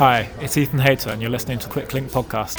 Hi, it's Ethan Hayter, and you're listening to Quicklink Podcast.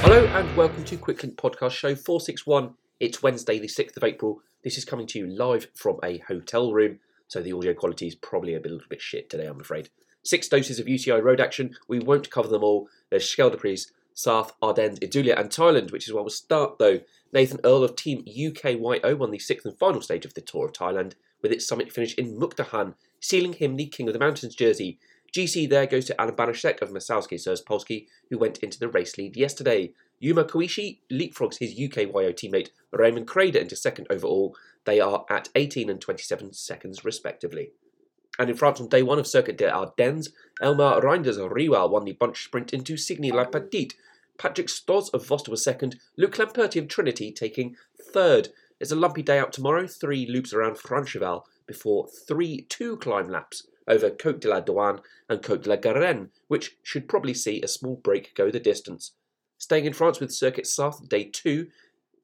Hello and welcome to Quicklink Podcast Show 461. It's Wednesday, the 6th of April. This is coming to you live from a hotel room, so the audio quality is probably a little bit shit today, I'm afraid. Six doses of UCI road action. We won't cover them all. There's Scheldeprijs, Sarthe, Ardennes, Itzulia, and Thailand, which is where we'll start though. Nathan Earle of Team UKYO won the sixth and final stage of the Tour of Thailand, with its summit finish in Mukdahan, sealing him the King of the Mountains jersey. GC there goes to Alan Banaszek of Masalski Polski, who went into the race lead yesterday. Yuma Koishi leapfrogs his UKYO teammate Raymond Kreder into second overall. They are at 18 and 27 seconds respectively. And in France on day one of Circuit des Ardennes, Elmar Reinders Riwal won the bunch sprint into Signy La Petite, Patrick Stosz of Vostok was second, Luke Lamperti of Trinity taking third. It's a lumpy day out tomorrow, three loops around Francheval before three two climb laps over Côte de la Douane and Côte de la Garenne, which should probably see a small break go the distance. Staying in France with Circuit Sarthe, day two,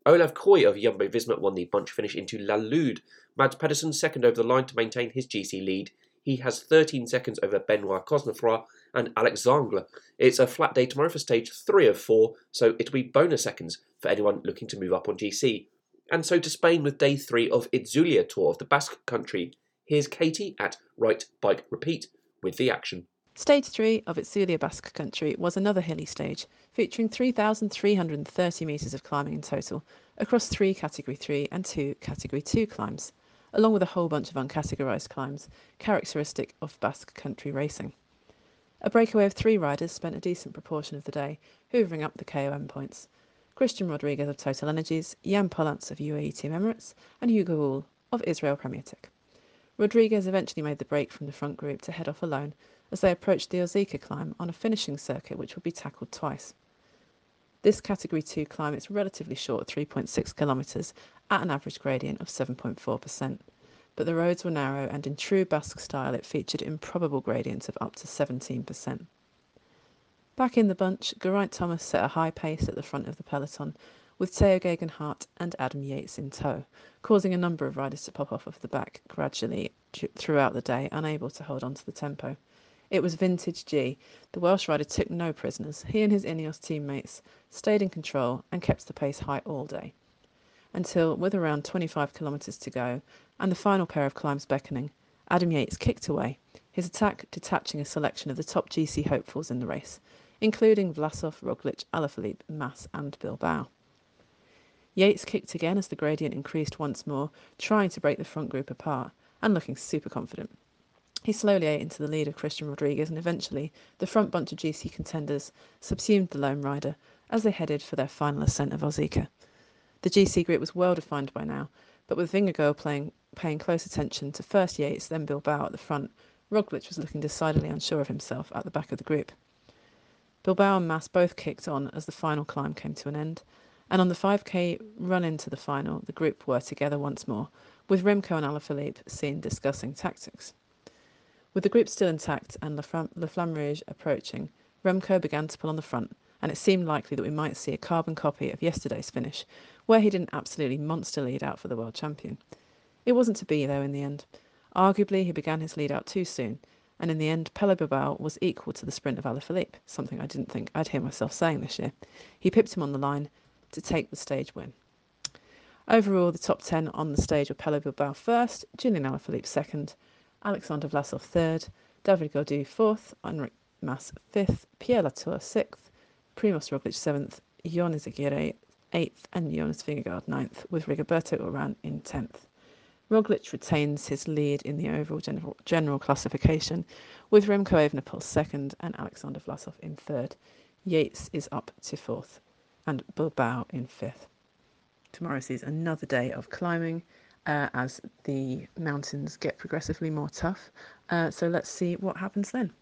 Olav Kooij of Jumbo Visma won the bunch finish into La Lude. Mads Pedersen second over the line to maintain his GC lead. He has 13 seconds over Benoit Cosnefroy and Axel Zingle. It's a flat day tomorrow for stage 3 of 4, so it'll be bonus seconds for anyone looking to move up on GC. And so to Spain with day 3 of Itzulia Tour of the Basque Country. Here's Katy at Right Bike Repeat with the action. Stage 3 of Itzulia Basque Country was another hilly stage, featuring 3,330 metres of climbing in total, across three Category 3 and two Category 2 climbs, along with a whole bunch of uncategorised climbs, characteristic of Basque Country racing. A breakaway of three riders spent a decent proportion of the day hoovering up the KOM points. Christian Rodriguez of Total Energies, Jan Polanc of UAE Team Emirates, and Hugo Houle of Israel Premier Tech. Rodriguez eventually made the break from the front group to head off alone as they approached the Ozeka climb on a finishing circuit which would be tackled twice. This Category 2 climb is relatively short, 3.6 kilometres, at an average gradient of 7.4% but the roads were narrow and in true Basque style it featured improbable gradients of up to 17%. Back in the bunch, Geraint Thomas set a high pace at the front of the peloton, with Tao Geoghegan Hart and Adam Yates in tow, causing a number of riders to pop off of the back gradually throughout the day, unable to hold on to the tempo. It was vintage G. The Welsh rider took no prisoners. He and his Ineos teammates stayed in control and kept the pace high all day until, with around 25 kilometres to go and the final pair of climbs beckoning, Adam Yates kicked away, his attack detaching a selection of the top GC hopefuls in the race, including Vlasov, Roglic, Alaphilippe, Mas, and Bilbao. Yates kicked again as the gradient increased once more, trying to break the front group apart and looking super confident. He slowly ate into the lead of Christian Rodriguez, and eventually the front bunch of GC contenders subsumed the lone rider as they headed for their final ascent of Ozeka. The GC group was well defined by now, but with Vingegaard playing, paying close attention to first Yates, then Bilbao at the front, Roglic was looking decidedly unsure of himself at the back of the group. Bilbao and Mas both kicked on as the final climb came to an end, and on the 5k run into the final, the group were together once more, with Remco and Alaphilippe seen discussing tactics. With the group still intact and La Flamme Rouge approaching, Remco began to pull on the front, and it seemed likely that we might see a carbon copy of yesterday's finish, where he did an absolutely monster lead out for the world champion. It wasn't to be, though, in the end. Arguably, he began his lead out too soon, and in the end, Bilbao was equal to the sprint of Alaphilippe, something I didn't think I'd hear myself saying this year. He pipped him on the line to take the stage win. Overall, the top 10 on the stage were Pello Bilbao first, Julian Alaphilippe second, Alexander Vlasov third, David Gaudu fourth, Enric Mas fifth, Pierre Latour sixth, Primoz Roglic seventh, Jonas Aguirre eighth, and Jonas Vingegaard ninth, with Rigoberto Uran in tenth. Roglic retains his lead in the overall general, general classification, with Remco Evenepoel second and Alexander Vlasov in third. Yates is up to fourth, and Bilbao in fifth. Tomorrow sees another day of climbing uh, as the mountains get progressively more tough. Uh, so let's see what happens then.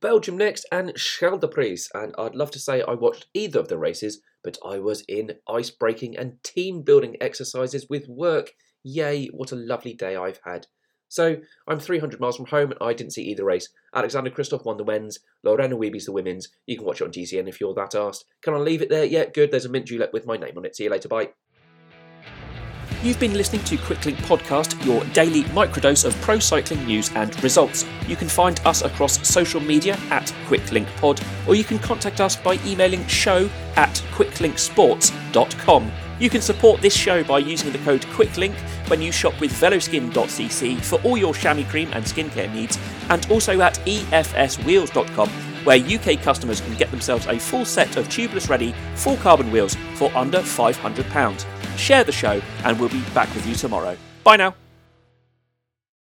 Belgium next and Scheldeprijs, and I'd love to say I watched either of the races, but I was in ice breaking and team building exercises with work. Yay, what a lovely day I've had. So, I'm 300 miles from home and I didn't see either race. Alexander Kristoff won the men's, Lorena Wiebes the women's. You can watch it on GCN if you're that asked. Can I leave it there? Yeah, good. There's a mint julep with my name on it. See you later. Bye. You've been listening to Quicklink Podcast, your daily microdose of pro cycling news and results. You can find us across social media at QuicklinkPod, or you can contact us by emailing show at quicklinksports.com. You can support this show by using the code QUICKLINK when you shop with veloskin.cc for all your chamois cream and skincare needs, and also at efswheels.com where UK customers can get themselves a full set of tubeless ready full carbon wheels for under £500. Share the show, and we'll be back with you tomorrow. Bye now.